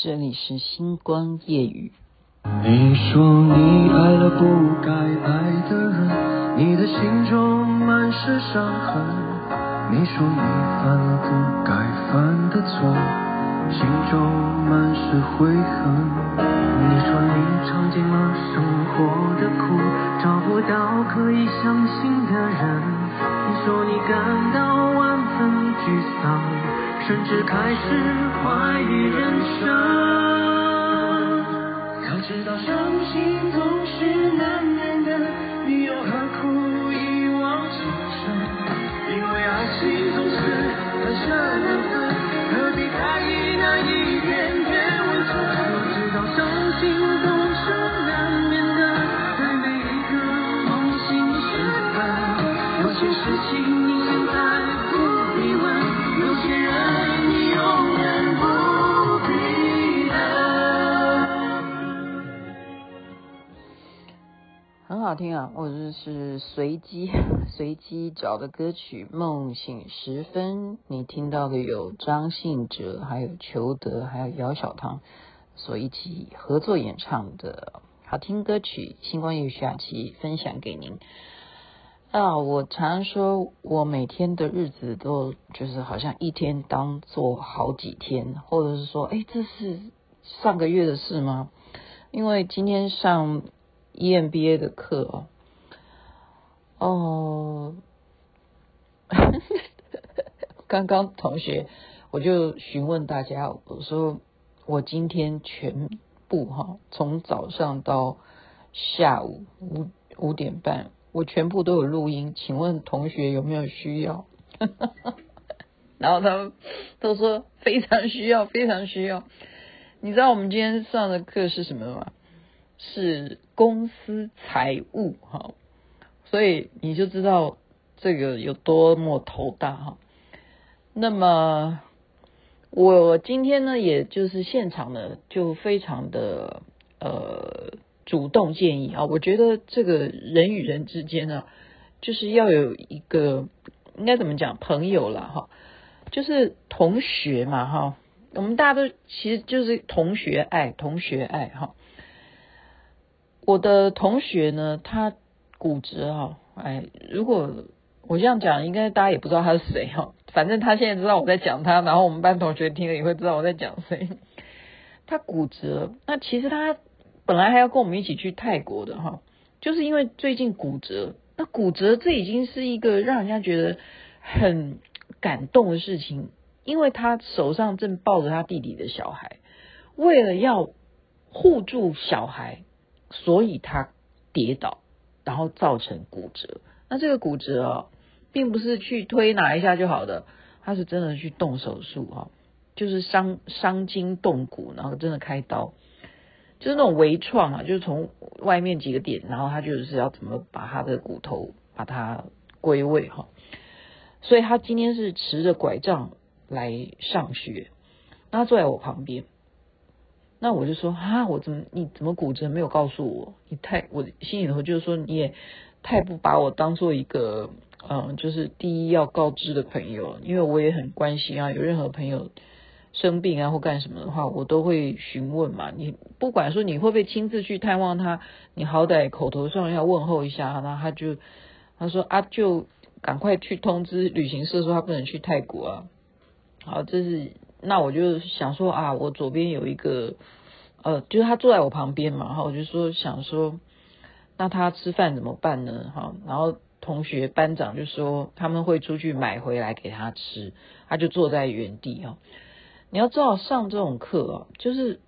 这里是星光夜雨。你说你爱了不该爱的人，你的心中满是伤痕。你说你犯了不该犯的错，心中满是悔恨。你说你尝尽了生活的苦，找不到可以相信的人。你说你感到万分沮丧，甚至开始怀疑人生。早知道伤心总是难免听啊！我就是随机随机找的歌曲《梦醒时分》，你听到的有张信哲、还有裘德、还有姚小棠所一起合作演唱的好听歌曲《星光夜语》下期分享给您。啊，我常常说我每天的日子都就是好像一天当做好几天，或者是说，哎，这是上个月的事吗？因为今天上。EMBA 的课哦，哦，刚刚同学我就询问大家，我说我今天全部哈，从早上到下午五五点半，我全部都有录音，请问同学有没有需要？然后他们都说非常需要，非常需要。你知道我们今天上的课是什么吗？是公司财务哈，所以你就知道这个有多么头大哈。那么我今天呢，也就是现场呢，就非常的呃主动建议啊，我觉得这个人与人之间呢，就是要有一个应该怎么讲朋友了哈，就是同学嘛哈，我们大家都其实就是同学爱，同学爱哈。我的同学呢，他骨折哈，哎，如果我这样讲，应该大家也不知道他是谁哈。反正他现在知道我在讲他，然后我们班同学听了也会知道我在讲谁。他骨折，那其实他本来还要跟我们一起去泰国的哈，就是因为最近骨折。那骨折这已经是一个让人家觉得很感动的事情，因为他手上正抱着他弟弟的小孩，为了要护住小孩。所以他跌倒，然后造成骨折。那这个骨折啊，并不是去推拿一下就好的，他是真的去动手术啊，就是伤伤筋动骨，然后真的开刀，就是那种微创啊，就是从外面几个点，然后他就是要怎么把他的骨头把它归位哈。所以他今天是持着拐杖来上学，那他坐在我旁边。那我就说啊，我怎么你怎么骨折没有告诉我？你太我心里头就是说你也太不把我当做一个嗯，就是第一要告知的朋友，因为我也很关心啊。有任何朋友生病啊或干什么的话，我都会询问嘛。你不管说你会不会亲自去探望他，你好歹口头上要问候一下。然后他就他说啊，就赶快去通知旅行社说他不能去泰国啊。好，这是。那我就想说啊，我左边有一个，呃，就是他坐在我旁边嘛，哈，我就说想说，那他吃饭怎么办呢？哈，然后同学班长就说他们会出去买回来给他吃，他就坐在原地哈。你要知道上这种课啊，就是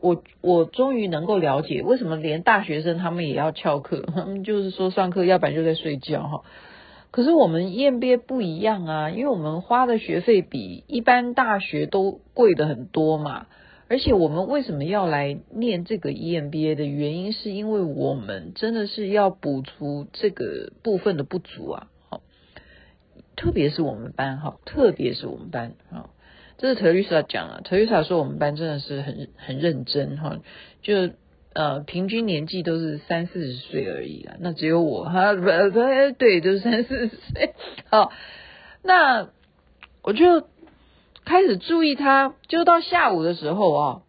我我终于能够了解为什么连大学生他们也要翘课，他 们就是说上课要不然就在睡觉哈。可是我们 EMBA 不一样啊，因为我们花的学费比一般大学都贵的很多嘛。而且我们为什么要来念这个 EMBA 的原因，是因为我们真的是要补足这个部分的不足啊。好，特别是我们班哈，特别是我们班啊，这是 Teresa 讲了，Teresa 说我们班真的是很很认真哈，就。呃，平均年纪都是三四十岁而已啊，那只有我哈，不 对，对，就是三四十岁。好，那我就开始注意他，就到下午的时候啊，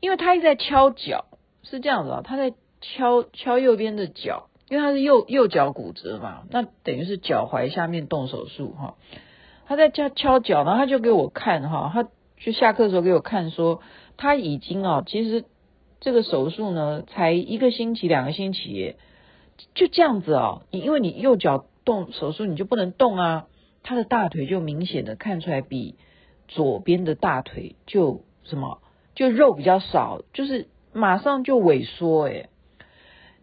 因为他一直在敲脚，是这样子啊，他在敲敲右边的脚，因为他是右右脚骨折嘛，那等于是脚踝下面动手术哈。他在敲敲脚，然后他就给我看哈，他就下课的时候给我看说，他已经啊，其实这个手术呢才一个星期两个星期，就这样子哦，因为你右脚动手术你就不能动啊，他的大腿就明显的看出来比左边的大腿就什么。就肉比较少，就是马上就萎缩哎，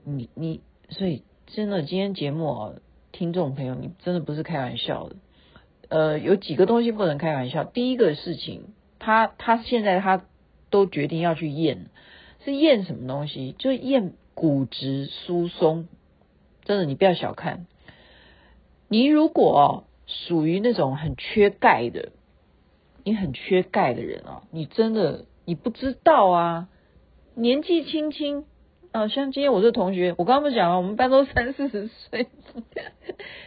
你你所以真的今天节目哦，听众朋友，你真的不是开玩笑的，呃，有几个东西不能开玩笑。第一个事情，他他现在他都决定要去验，是验什么东西？就验骨质疏松。真的，你不要小看，你如果属于那种很缺钙的，你很缺钙的人啊，你真的。你不知道啊，年纪轻轻啊，像今天我这同学，我刚刚不讲了，我们班都三四十岁，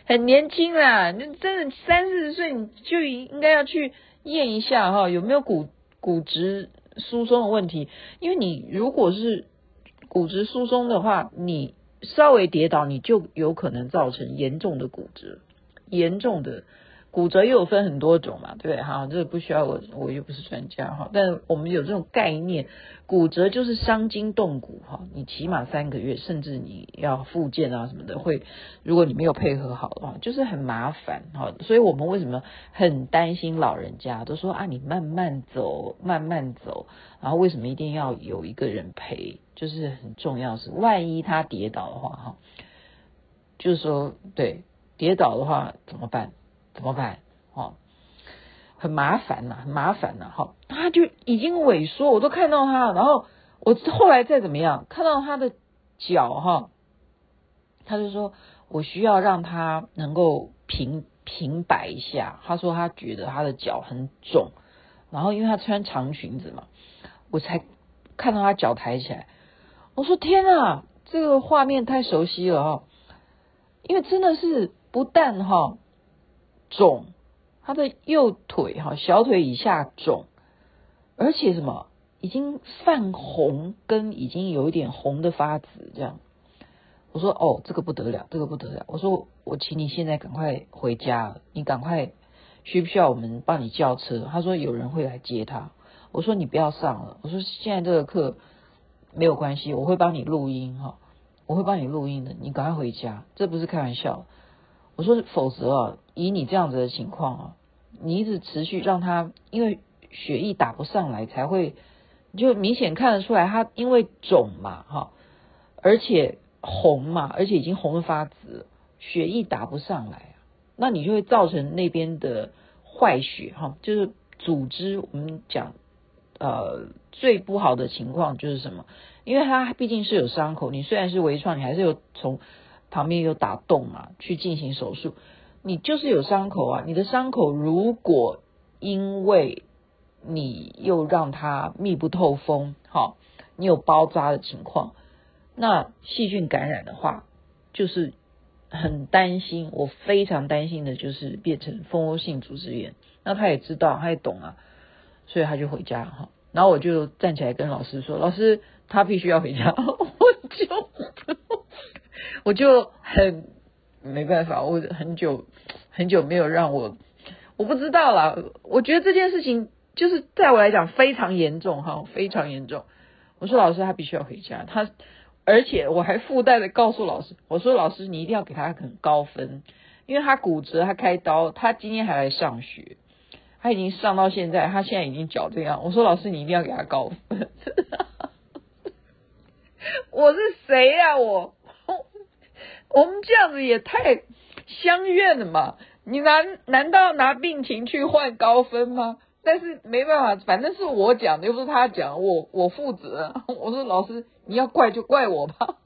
很年轻啦。你真的三四十岁，你就应该要去验一下哈，有没有骨骨质疏松的问题？因为你如果是骨质疏松的话，你稍微跌倒，你就有可能造成严重的骨折，严重的。骨折又有分很多种嘛，对不对？哈，这个不需要我，我又不是专家哈。但我们有这种概念，骨折就是伤筋动骨哈。你起码三个月，甚至你要复健啊什么的，会如果你没有配合好的话，就是很麻烦哈。所以我们为什么很担心老人家？都说啊，你慢慢走，慢慢走。然后为什么一定要有一个人陪？就是很重要是，万一他跌倒的话哈，就是说对，跌倒的话怎么办？怎么办？哦，很麻烦呐，很麻烦呐，哈，他就已经萎缩，我都看到他，然后我后来再怎么样，看到他的脚，哈，他就说我需要让他能够平平摆一下，他说他觉得他的脚很肿，然后因为他穿长裙子嘛，我才看到他脚抬起来，我说天啊，这个画面太熟悉了哈，因为真的是不但哈。肿，他的右腿哈，小腿以下肿，而且什么已经泛红，跟已经有一点红的发紫这样。我说哦，这个不得了，这个不得了。我说我请你现在赶快回家，你赶快需不需要我们帮你叫车？他说有人会来接他。我说你不要上了。我说现在这个课没有关系，我会帮你录音哈，我会帮你录音的。你赶快回家，这不是开玩笑。我说否则啊。以你这样子的情况啊，你一直持续让他，因为血液打不上来，才会就明显看得出来，他因为肿嘛，哈，而且红嘛，而且已经红得发紫，血液打不上来，那你就会造成那边的坏血，哈，就是组织。我们讲，呃，最不好的情况就是什么？因为他毕竟是有伤口，你虽然是微创，你还是有从旁边有打洞嘛，去进行手术。你就是有伤口啊！你的伤口如果因为你又让它密不透风，好，你有包扎的情况，那细菌感染的话，就是很担心。我非常担心的就是变成蜂窝性组织炎。那他也知道，他也懂啊，所以他就回家哈。然后我就站起来跟老师说：“老师，他必须要回家。”我就我就很。没办法，我很久很久没有让我，我不知道啦。我觉得这件事情就是在我来讲非常严重哈，非常严重。我说老师，他必须要回家，他而且我还附带的告诉老师，我说老师你一定要给他很高分，因为他骨折，他开刀，他今天还来上学，他已经上到现在，他现在已经脚这样。我说老师你一定要给他高分，我是谁呀、我？我们这样子也太相怨了嘛？你难难道拿病情去换高分吗？但是没办法，反正是我讲的，又不是他讲，我我负责。我说老师，你要怪就怪我吧。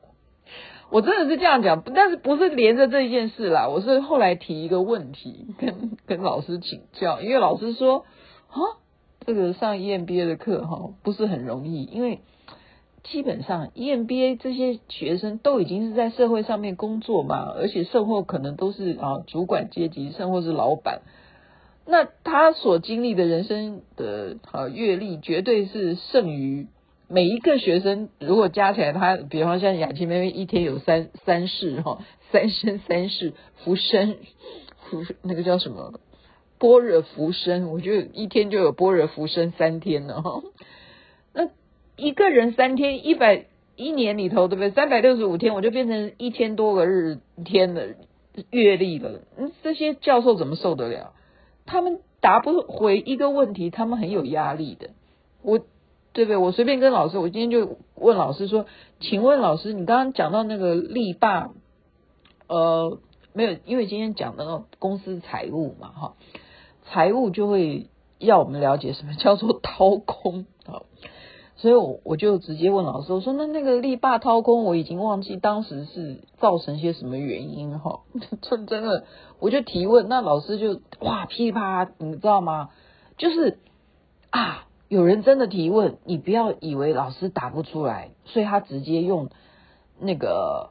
我真的是这样讲，但是不是连着这件事啦？我是后来提一个问题，跟跟老师请教，因为老师说啊，这个上 EMBA 的课哈不是很容易，因为。基本上，EMBA 这些学生都已经是在社会上面工作嘛，而且甚或可能都是啊主管阶级，甚或是老板。那他所经历的人生的啊阅历，绝对是胜于每一个学生。如果加起来，他比方像雅琪妹妹，一天有三三世哈，三生三世浮生浮那个叫什么般若浮生，我觉得一天就有般若浮生三天了哈。一个人三天一百。一年里头，对不对？三百六十五天，我就变成一千多个日天的阅历了。嗯，这些教授怎么受得了？他们答不回一个问题，他们很有压力的。我，对不对？我随便跟老师，我今天就问老师说：“请问老师，你刚刚讲到那个力霸，呃，没有，因为今天讲的公司财务嘛，哈，财务就会要我们了解什么叫做掏空啊。”所以，我我就直接问老师，我说：“那那个力霸掏空，我已经忘记当时是造成些什么原因哈。”真真的，我就提问，那老师就哇噼里啪啦，你知道吗？就是啊，有人真的提问，你不要以为老师答不出来，所以他直接用那个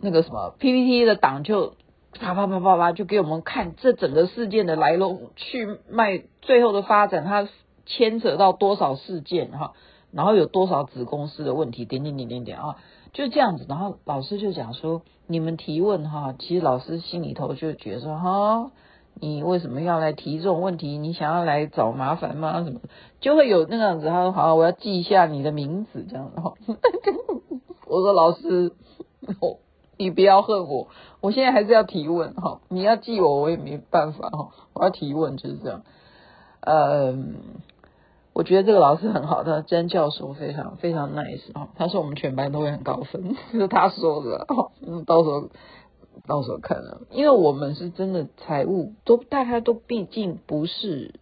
那个什么 PPT 的档就啪啪啪啪啪就给我们看这整个事件的来龙去脉，最后的发展，他牵扯到多少事件哈。然后有多少子公司的问题？点点点点点啊，就这样子。然后老师就讲说，你们提问哈，其实老师心里头就觉得说哈，你为什么要来提这种问题？你想要来找麻烦吗？什么就会有那个样子。他说好，我要记一下你的名字，这样。然后 我说老师，你不要恨我，我现在还是要提问哈。你要记我，我也没办法哈。我要提问就是这样，嗯。我觉得这个老师很好，他詹教授非常非常 nice 啊。他说我们全班都会很高分，是他说的。嗯，到时候到时候看了，因为我们是真的财务都大家都毕竟不是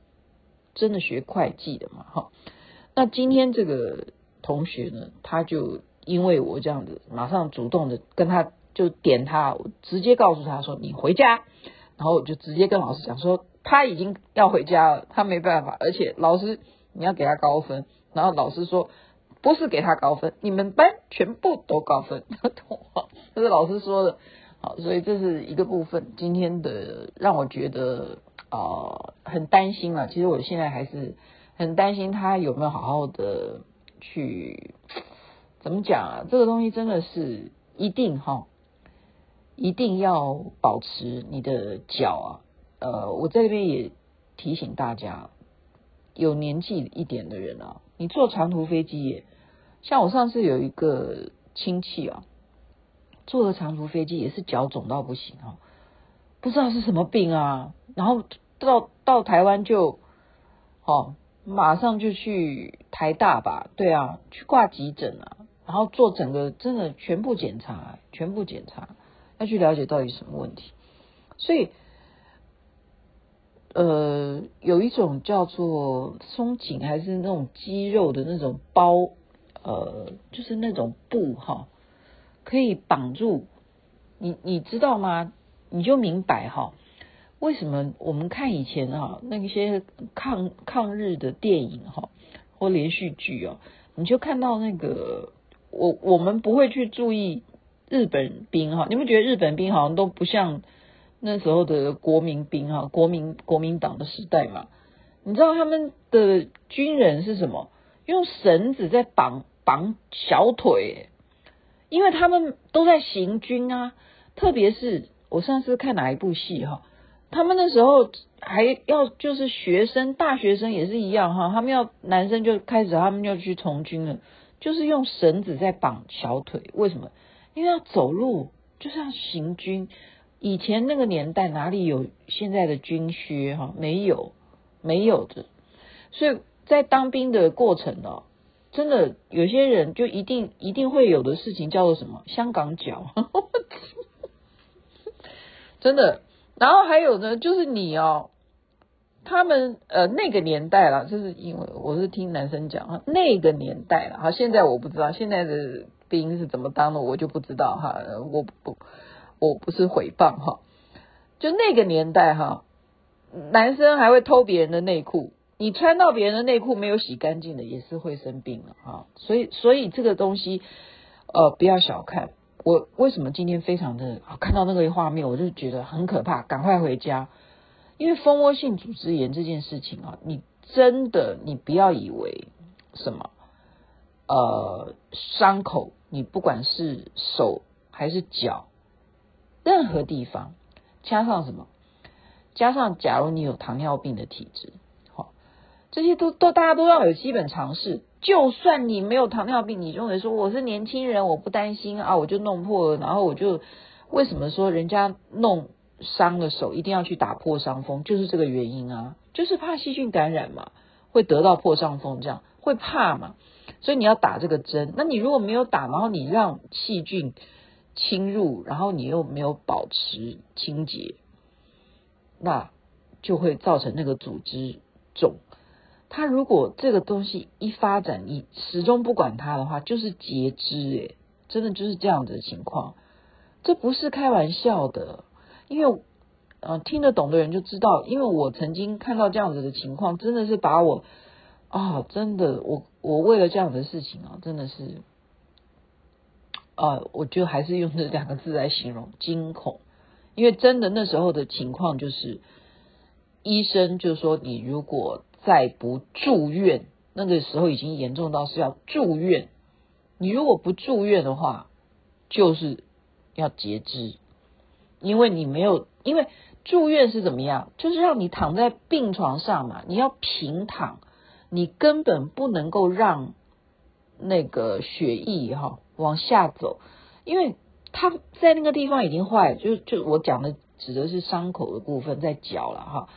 真的学会计的嘛，哈。那今天这个同学呢，他就因为我这样子，马上主动的跟他就点他，直接告诉他说你回家，然后我就直接跟老师讲说他已经要回家了，他没办法，而且老师。你要给他高分，然后老师说不是给他高分，你们班全部都高分，这是老师说的。好，所以这是一个部分。今天的让我觉得啊、很担心啊，其实我现在还是很担心他有没有好好的去怎么讲啊？这个东西真的是一定哈，一定要保持你的脚啊。呃，我在这边也提醒大家。有年纪一点的人啊，你坐长途飞机，像我上次有一个亲戚啊，坐了长途飞机也是脚肿到不行啊，不知道是什么病啊，然后到到台湾就，哦，马上就去台大吧，对啊，去挂急诊啊，然后做整个真的全部检查，全部检查，要去了解到底什么问题，所以。呃，有一种叫做松紧还是那种肌肉的那种包，呃，就是那种布哈，可以绑住你，你知道吗？你就明白哈，为什么我们看以前哈那些抗抗日的电影哈或连续剧哦，你就看到那个我我们不会去注意日本兵哈，你们觉得日本兵好像都不像。那时候的国民兵哈，国民国民党的时代嘛，你知道他们的军人是什么？用绳子在绑绑小腿，因为他们都在行军啊。特别是我上次看哪一部戏哈，他们那时候还要就是学生，大学生也是一样哈，他们要男生就开始他们要去从军了，就是用绳子在绑小腿。为什么？因为要走路，就是要行军。以前那个年代哪里有现在的军靴哈？没有，没有的。所以在当兵的过程呢，真的有些人就一定一定会有的事情叫做什么？香港脚，真的。然后还有呢，就是你哦，他们呃那个年代了，就是因为我是听男生讲哈，那个年代了哈，现在我不知道现在的兵是怎么当的，我就不知道哈，我不。我不是诽谤哈，就那个年代哈，男生还会偷别人的内裤，你穿到别人的内裤没有洗干净的，也是会生病的哈。所以，所以这个东西，呃，不要小看。我为什么今天非常的看到那个画面，我就觉得很可怕，赶快回家。因为蜂窝性组织炎这件事情啊，你真的你不要以为什么呃伤口，你不管是手还是脚，任何地方加上什么，加上假如你有糖尿病的体质，好，这些都都大家都要有基本常识。就算你没有糖尿病，你认为说我是年轻人，我不担心啊，我就弄破了，然后我就为什么说人家弄伤了手一定要去打破伤风，就是这个原因啊，就是怕细菌感染嘛，会得到破伤风，这样会怕嘛，所以你要打这个针。那你如果没有打，然后你让细菌侵入，然后你又没有保持清洁，那就会造成那个组织肿。他如果这个东西一发展，你始终不管它的话，就是截肢诶，真的就是这样子的情况，这不是开玩笑的。因为，呃，听得懂的人就知道，因为我曾经看到这样子的情况，真的是把我啊、哦，真的，我我为了这样的事情啊，真的是，啊，我就还是用这两个字来形容惊恐，因为真的那时候的情况就是，医生就说你如果。再不住院，那个时候已经严重到是要住院。你如果不住院的话，就是要截肢，因为你没有，因为住院是怎么样？就是让你躺在病床上嘛，你要平躺，你根本不能够让那个血液哈往下走，因为他在那个地方已经坏，就就我讲的指的是伤口的部分，在脚了哈。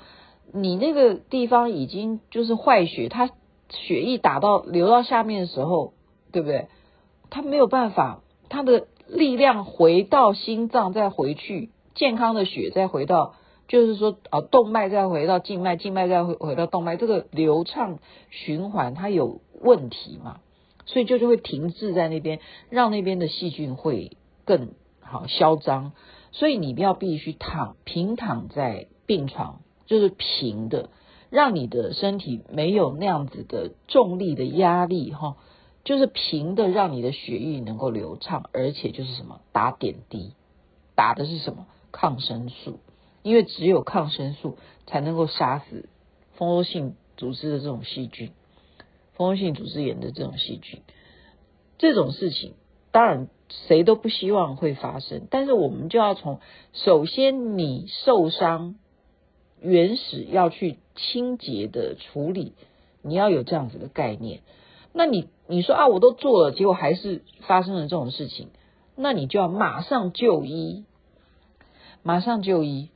你那个地方已经就是坏血，它血液打到流到下面的时候，对不对？它没有办法，它的力量回到心脏再回去，健康的血再回到，就是说啊，动脉再回到静脉，静脉再回回到动脉，这个流畅循环它有问题嘛？所以就就会停滞在那边，让那边的细菌会更好嚣张。所以你要必须躺平躺在病床。就是平的，让你的身体没有那样子的重力的压力哈，就是平的，让你的血液能够流畅，而且就是什么打点滴，打的是什么抗生素，因为只有抗生素才能够杀死蜂窝性组织的这种细菌，蜂窝性组织炎的这种细菌，这种事情当然谁都不希望会发生，但是我们就要从首先你受伤。原始要去清洁的处理，你要有这样子的概念。那你你说啊，我都做了，结果还是发生了这种事情，那你就要马上就医，马上就医。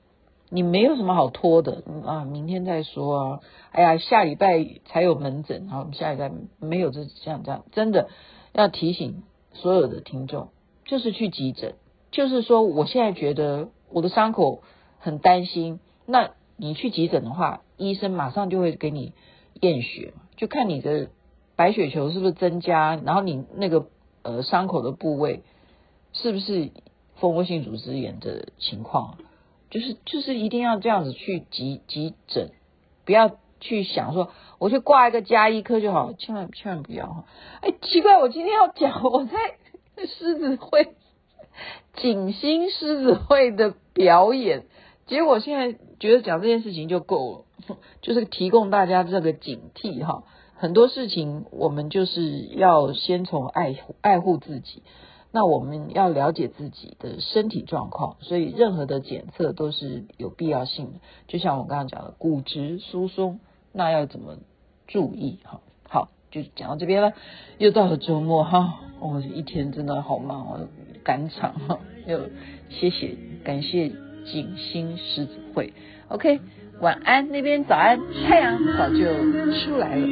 你没有什么好拖的啊，明天再说啊。哎呀，下礼拜才有门诊，好，我们下礼拜没有这像这样，真的要提醒所有的听众，就是去急诊，就是说我现在觉得我的伤口很担心，那。你去急诊的话，医生马上就会给你验血，就看你的白血球是不是增加，然后你那个呃伤口的部位是不是蜂窝性组织炎的情况，就是就是一定要这样子去急急诊，不要去想说我去挂一个加医科就好，千万千万不要哈！哎，奇怪，我今天要讲我在狮子会景星狮子会的表演。结果现在觉得讲这件事情就够了，就是提供大家这个警惕哈。很多事情我们就是要先从爱爱护自己，那我们要了解自己的身体状况，所以任何的检测都是有必要性的。就像我刚刚讲的骨质疏松，那要怎么注意哈？好，就讲到这边了。又到了周末哈，我、一天真的好忙哦，赶场哈。又谢谢，感谢。景星狮子会，OK，晚安那边早安，太阳早就出来了。